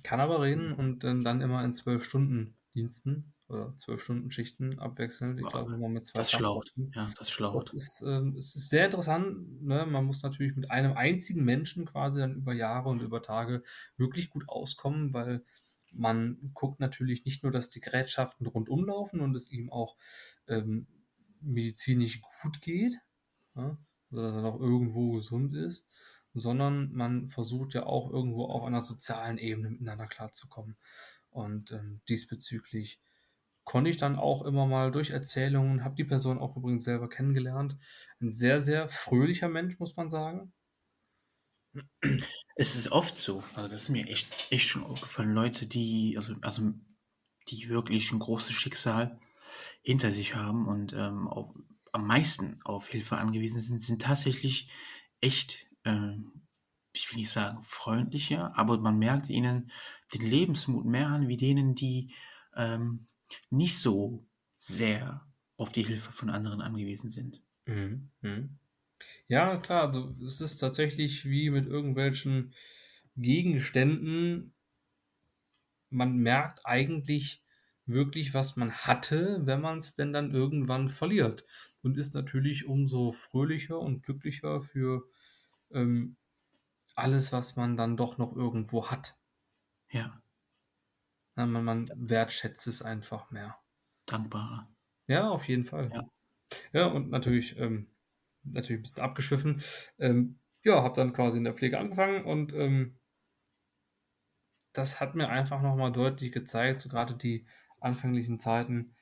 Kann aber reden und dann, dann immer in zwölf Stunden Diensten oder zwölf Stunden Schichten abwechselnd. Ich Wow. glaube immer mit zwei Das schlaucht. Ja, das schlaucht. Das ist, ähm, es ist sehr interessant. Ne? Man muss natürlich mit einem einzigen Menschen quasi dann über Jahre und über Tage wirklich gut auskommen, weil man guckt natürlich nicht nur, dass die Gerätschaften rundum laufen und es ihm auch ähm, medizinisch gut geht, ja? also dass er noch irgendwo gesund ist, sondern man versucht ja auch irgendwo auf einer sozialen Ebene miteinander klarzukommen. Und ähm, diesbezüglich konnte ich dann auch immer mal durch Erzählungen, habe die Person auch übrigens selber kennengelernt. Ein sehr, sehr fröhlicher Mensch, muss man sagen. Es ist oft so, also das ist mir echt, echt schon aufgefallen, Leute, die, also, also die wirklich ein großes Schicksal hinter sich haben und ähm, auf, am meisten auf Hilfe angewiesen sind, sind tatsächlich echt, ähm, ich will nicht sagen freundlicher, aber man merkt ihnen den Lebensmut mehr an, wie denen, die ähm, nicht so sehr auf die Hilfe von anderen angewiesen sind. Mhm. Mhm. Ja, klar, also es ist tatsächlich wie mit irgendwelchen Gegenständen. Man merkt eigentlich wirklich, was man hatte, wenn man es denn dann irgendwann verliert. Und ist natürlich umso fröhlicher und glücklicher für ähm, alles, was man dann doch noch irgendwo hat. Ja, Ja, man, man wertschätzt es einfach mehr. dankbarer. Ja, auf jeden Fall. Ja. Ja, und natürlich, ähm, natürlich ein bisschen abgeschwiffen. Ähm, ja, habe dann quasi in der Pflege angefangen und ähm, das hat mir einfach nochmal deutlich gezeigt, so gerade die anfänglichen Zeiten,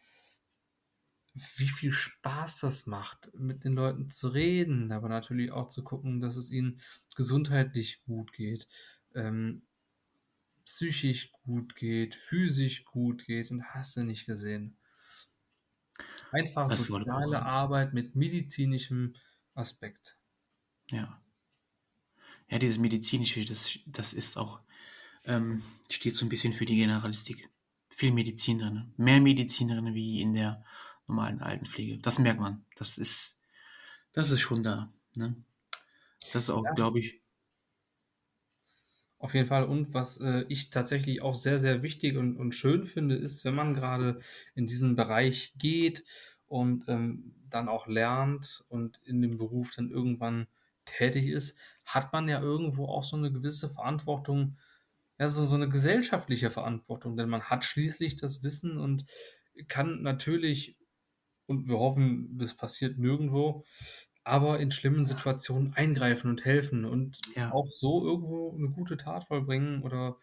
wie viel Spaß das macht, mit den Leuten zu reden, aber natürlich auch zu gucken, dass es ihnen gesundheitlich gut geht, ähm, psychisch gut geht, physisch gut geht und hast du nicht gesehen. Einfach Das soziale Arbeit mit medizinischem Aspekt. Ja. Ja, dieses medizinische, das, das ist auch, ähm, steht so ein bisschen für die Generalistik. Viel Medizin drin. Mehr Medizin drin wie in der normalen Altenpflege. Das merkt man. Das ist, das ist schon da. Ne? Das ist auch, Ja. glaube ich, Auf jeden Fall. Und was äh, ich tatsächlich auch sehr, sehr wichtig und, und schön finde, ist, wenn man gerade in diesen Bereich geht und ähm, dann auch lernt und in dem Beruf dann irgendwann tätig ist, hat man ja irgendwo auch so eine gewisse Verantwortung, ja, so, so eine gesellschaftliche Verantwortung, denn man hat schließlich das Wissen und kann natürlich, und wir hoffen, das passiert nirgendwo, aber in schlimmen Situationen eingreifen und helfen und Ja. auch so irgendwo eine gute Tat vollbringen oder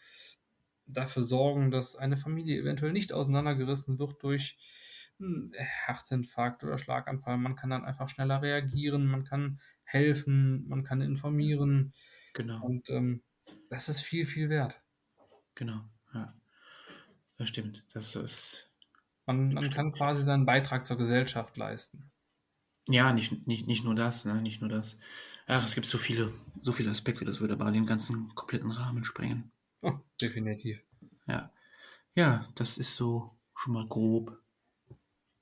dafür sorgen, dass eine Familie eventuell nicht auseinandergerissen wird durch einen Herzinfarkt oder Schlaganfall. Man kann dann einfach schneller reagieren, man kann helfen, man kann informieren genau, und ähm, das ist viel, viel wert. genau, ja. Das stimmt. Das ist, Man, man kann quasi seinen Beitrag zur Gesellschaft leisten. Ja, nicht, nicht, nicht nur das, ne, nicht nur das. Ach, es gibt so viele, so viele Aspekte, das würde aber den ganzen kompletten Rahmen sprengen. Oh, definitiv. Ja. Ja, das ist so schon mal grob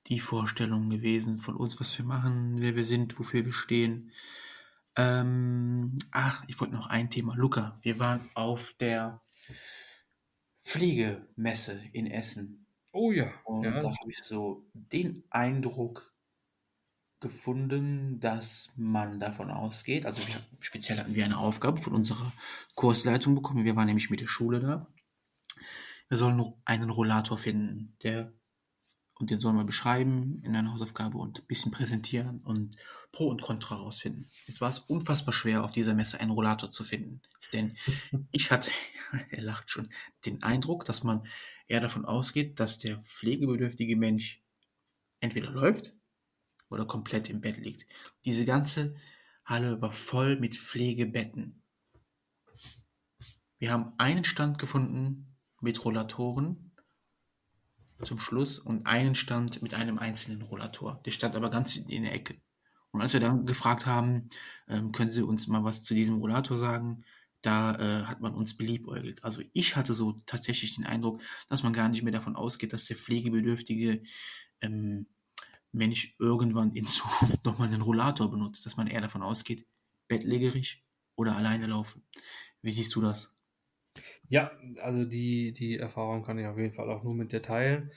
die Vorstellung gewesen von uns, was wir machen, wer wir sind, wofür wir stehen. Ähm, ach, ich wollte noch ein Thema. Luca, wir waren auf der Pflegemesse in Essen. Oh ja, Und ja, da habe ich so den Eindruck gefunden, dass man davon ausgeht, also wir, speziell hatten wir eine Aufgabe von unserer Kursleitung bekommen, wir waren nämlich mit der Schule da. Wir sollen einen Rollator finden, der und den sollen wir beschreiben in einer Hausaufgabe und ein bisschen präsentieren und Pro und Contra rausfinden. Es war es unfassbar schwer, auf dieser Messe einen Rollator zu finden. Denn (laughs) ich hatte, (laughs) er lacht schon, den Eindruck, dass man eher davon ausgeht, dass der pflegebedürftige Mensch entweder läuft oder komplett im Bett liegt. Diese ganze Halle war voll mit Pflegebetten. Wir haben einen Stand gefunden mit Rollatoren zum Schluss und einen Stand mit einem einzelnen Rollator. Der stand aber ganz in der Ecke. Und als wir dann gefragt haben, ähm, können Sie uns mal was zu diesem Rollator sagen, da äh, hat man uns beliebäugelt. Also ich hatte so tatsächlich den Eindruck, dass man gar nicht mehr davon ausgeht, dass der pflegebedürftige ähm, Mensch irgendwann in (laughs) Zukunft nochmal einen Rollator benutzt, dass man eher davon ausgeht, bettlägerig oder alleine laufen. Wie siehst du das? Ja, also die, die Erfahrung kann ich auf jeden Fall auch nur mit dir teilen.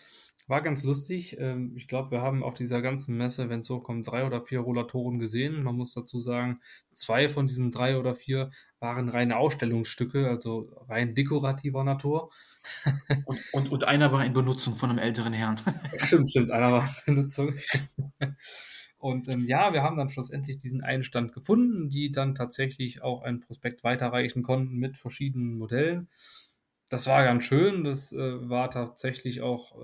War ganz lustig. Ähm, ich glaube, wir haben auf dieser ganzen Messe, wenn es hochkommt, drei oder vier Rollatoren gesehen. Man muss dazu sagen, zwei von diesen drei oder vier waren reine Ausstellungsstücke, also rein dekorativer Natur. Und, und, und einer war in Benutzung von einem älteren Herrn. (laughs) Stimmt, stimmt, einer war in Benutzung. Und ähm, ja, wir haben dann schlussendlich diesen Einstand gefunden, die dann tatsächlich auch ein Prospekt weiterreichen konnten mit verschiedenen Modellen. Das war ganz schön. Das äh, war tatsächlich auch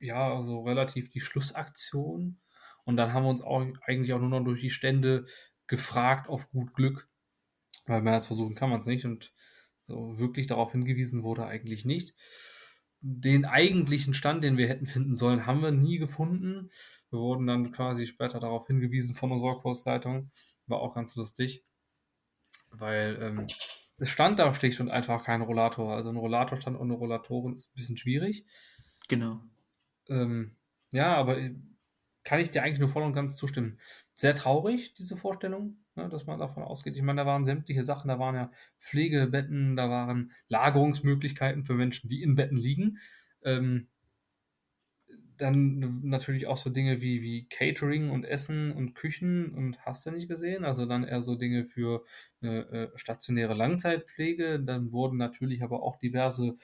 ja also relativ die Schlussaktion. Und dann haben wir uns auch eigentlich auch nur noch durch die Stände gefragt auf gut Glück, weil mehr als versuchen kann man es nicht und so wirklich darauf hingewiesen wurde eigentlich nicht. Den eigentlichen Stand, den wir hätten finden sollen, haben wir nie gefunden. Wir wurden dann quasi später darauf hingewiesen von unserer Kursleitung. War auch ganz lustig, weil ähm, es stand da schlicht und einfach kein Rollator. Also ein Rollatorstand ohne Rollatoren ist ein bisschen schwierig. Genau. Ähm, ja, aber kann ich dir eigentlich nur voll und ganz zustimmen. Sehr traurig, diese Vorstellung, ne, dass man davon ausgeht. Ich meine, da waren sämtliche Sachen, da waren ja Pflegebetten, da waren Lagerungsmöglichkeiten für Menschen, die in Betten liegen. Ähm, dann natürlich auch so Dinge wie, wie Catering und Essen und Küchen und hast du nicht gesehen. Also dann eher so Dinge für eine äh, stationäre Langzeitpflege. Dann wurden natürlich aber auch diverse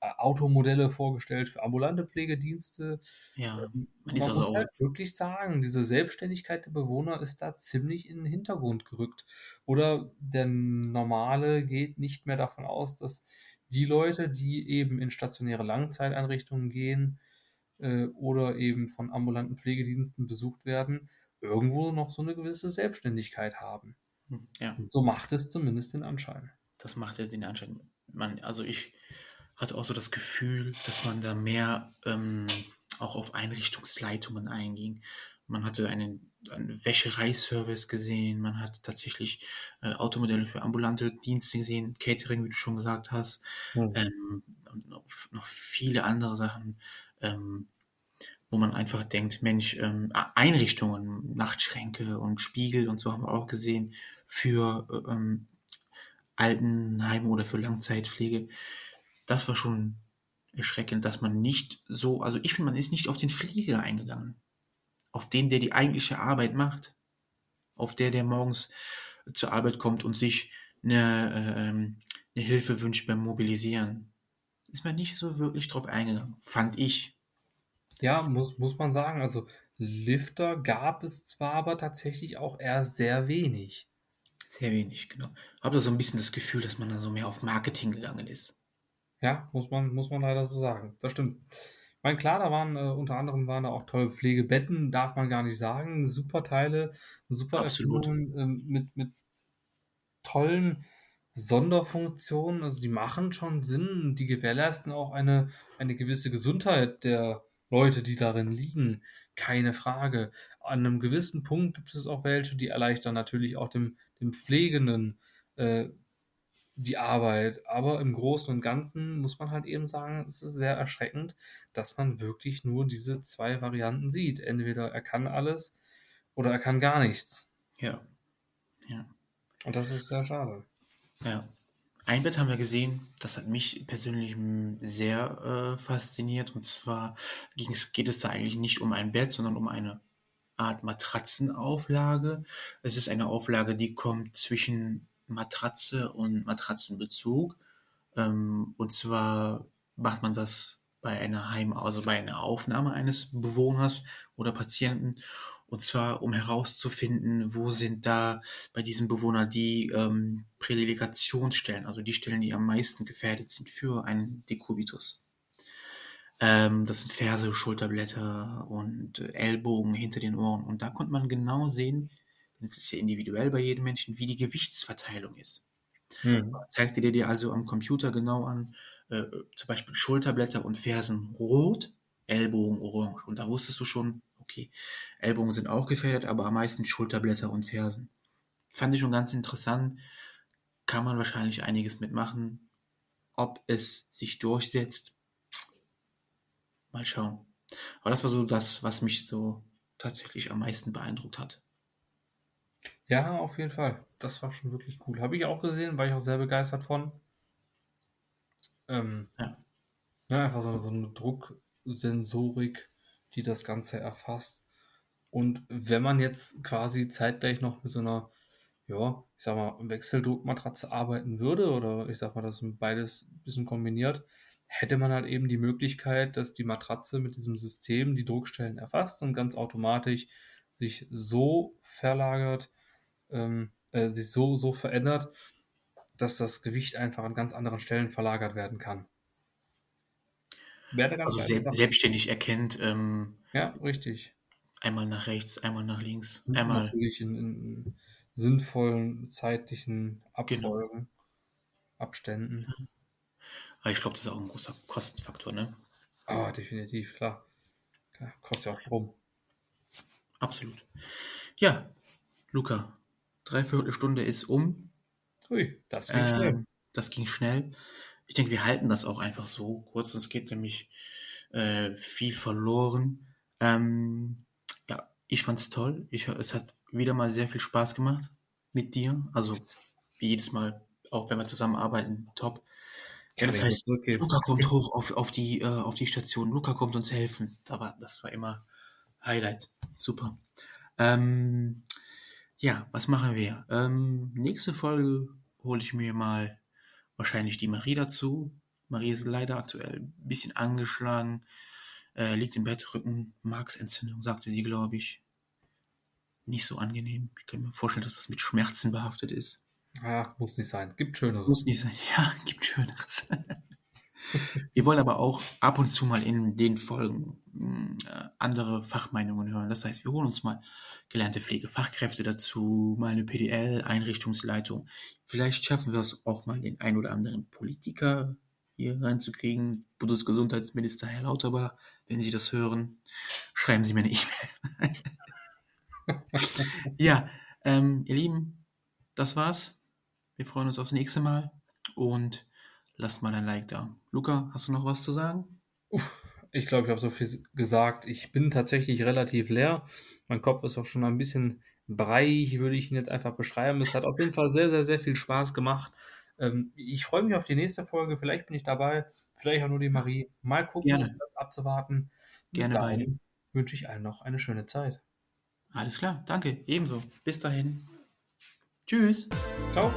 äh, Automodelle vorgestellt für ambulante Pflegedienste. Ja, Ähm, man ist man also muss auch. halt wirklich sagen, diese Selbstständigkeit der Bewohner ist da ziemlich in den Hintergrund gerückt. Oder der Normale geht nicht mehr davon aus, dass die Leute, die eben in stationäre Langzeiteinrichtungen gehen, äh, oder eben von ambulanten Pflegediensten besucht werden, irgendwo noch so eine gewisse Selbstständigkeit haben. Hm, Ja, So macht es zumindest den Anschein. das macht ja den Anschein. Man, also ich hatte auch so das Gefühl, dass man da mehr ähm, auch auf Einrichtungsleitungen einging. Man hatte einen, einen Wäschereiservice gesehen, man hat tatsächlich äh, Automodelle für ambulante Dienste gesehen, Catering, wie du schon gesagt hast, Mhm. ähm, noch, noch viele andere Sachen, ähm, wo man einfach denkt, Mensch, ähm, Einrichtungen, Nachtschränke und Spiegel und so haben wir auch gesehen für äh, ähm, Altenheime oder für Langzeitpflege. Das war schon erschreckend, dass man nicht so, also ich finde, man ist nicht auf den Pfleger eingegangen. Auf den, der die eigentliche Arbeit macht. Auf der, der morgens zur Arbeit kommt und sich eine, ähm, eine Hilfe wünscht beim Mobilisieren. Ist man nicht so wirklich drauf eingegangen, fand ich. Ja, muss, muss man sagen. Also Lifter gab es zwar, aber tatsächlich auch eher sehr wenig. Sehr wenig, genau. Habe da so ein bisschen das Gefühl, dass man da so mehr auf Marketing gegangen ist. Ja, muss man, muss man leider so sagen. Das stimmt. Ich meine, klar, da waren äh, unter anderem waren da auch tolle Pflegebetten, darf man gar nicht sagen. Super Teile, super Absolut. Ähm, mit, mit tollen Sonderfunktionen. Also die machen schon Sinn. Die gewährleisten auch eine, eine gewisse Gesundheit der Leute, die darin liegen. Keine Frage. An einem gewissen Punkt gibt es auch welche, die erleichtern natürlich auch dem, dem Pflegenden äh, die Arbeit. Aber im Großen und Ganzen muss man halt eben sagen, es ist sehr erschreckend, dass man wirklich nur diese zwei Varianten sieht. Entweder er kann alles oder er kann gar nichts. Ja. Ja. Und das ist sehr schade. Ja. Ein Bett haben wir gesehen, das hat mich persönlich sehr äh, fasziniert. Und zwar ging's, geht es da eigentlich nicht um ein Bett, sondern um eine Art Matratzenauflage. Es ist eine Auflage, die kommt zwischen Matratze und Matratzenbezug. Ähm, und zwar macht man das bei einer Heim, also bei einer Aufnahme eines Bewohners oder Patienten. Und zwar, um herauszufinden, wo sind da bei diesem Bewohner die ähm, Prädelegationsstellen, also die Stellen, die am meisten gefährdet sind für einen Dekubitus. Ähm, das sind Ferse, Schulterblätter und äh, Ellbogen hinter den Ohren. Und da konnte man genau sehen, denn es ist ja individuell bei jedem Menschen, wie die Gewichtsverteilung ist. Mhm. Zeigte dir dir also am Computer genau an, äh, zum Beispiel Schulterblätter und Fersen rot, Ellbogen orange. Und da wusstest du schon, okay, Ellbogen sind auch gefährdet, aber am meisten Schulterblätter und Fersen. Fand ich schon ganz interessant. Kann man wahrscheinlich einiges mitmachen. Ob es sich durchsetzt, mal schauen. Aber das war so das, was mich so tatsächlich am meisten beeindruckt hat. Ja, auf jeden Fall. Das war schon wirklich cool. Habe ich auch gesehen, war ich auch sehr begeistert von. Ähm, ja. ja. einfach so, so eine Drucksensorik, die das Ganze erfasst. Und wenn man jetzt quasi zeitgleich noch mit so einer, ja, ich sag mal, Wechseldruckmatratze arbeiten würde, oder ich sag mal, das beides ein bisschen kombiniert, hätte man halt eben die Möglichkeit, dass die Matratze mit diesem System die Druckstellen erfasst und ganz automatisch sich so verlagert, ähm, äh, sich so, so verändert, dass das Gewicht einfach an ganz anderen Stellen verlagert werden kann. Also se selbstständig erkennt. Ähm, ja, richtig. Einmal nach rechts, einmal nach links. Einmal Natürlich in, in sinnvollen zeitlichen genau. Abfolgen, genau. Abständen. Aber ich glaube, das ist auch ein großer Kostenfaktor, ne? Ah, definitiv, klar. klar. Kostet ja auch Strom. Absolut. Ja, Luca, dreiviertel Stunde ist um. Ui, das ging ähm, schnell. Das ging schnell. Ich denke, wir halten das auch einfach so kurz, sonst geht nämlich äh, viel verloren. Ähm, ja, ich fand's toll. Ich, es hat wieder mal sehr viel Spaß gemacht mit dir. Also wie jedes Mal, auch wenn wir zusammenarbeiten, top. Ja, das heißt, Luca kommt hoch auf, auf, die, äh, auf die Station. Luca kommt uns helfen. Aber das war immer Highlight. Super. Ähm, ja, was machen wir? Ähm, nächste Folge hole ich mir mal wahrscheinlich die Marie dazu. Marie ist leider aktuell ein bisschen angeschlagen, äh, liegt im Bett, Rücken, Marksentzündung, sagte sie, glaube ich. Nicht so angenehm. Ich kann mir vorstellen, dass das mit Schmerzen behaftet ist. Ah, muss nicht sein. Gibt Schöneres. Muss nicht sein. (laughs) Ja, gibt Schöneres. Wir wollen aber auch ab und zu mal in den Folgen äh, andere Fachmeinungen hören. Das heißt, wir holen uns mal gelernte Pflegefachkräfte dazu, mal eine PDL, Einrichtungsleitung. Vielleicht schaffen wir es auch mal, den ein oder anderen Politiker hier reinzukriegen. Bundesgesundheitsminister Herr Lauterbach, wenn Sie das hören, schreiben Sie mir eine E-Mail. (laughs) ja, ähm, ihr Lieben, das war's. Wir freuen uns aufs nächste Mal und lasst mal ein Like da. Luca, hast du noch was zu sagen? Ich glaube, ich habe so viel gesagt. Ich bin tatsächlich relativ leer. Mein Kopf ist auch schon ein bisschen breiig, würde ich ihn jetzt einfach beschreiben. Es hat auf jeden Fall sehr, sehr, sehr viel Spaß gemacht. Ähm, ich freue mich auf die nächste Folge. Vielleicht bin ich dabei. Vielleicht auch nur die Marie. Mal gucken, Gerne. abzuwarten. Bis Gerne dahin wünsche ich allen noch eine schöne Zeit. Alles klar, danke. Ebenso. Bis dahin. Tschüss. Ciao.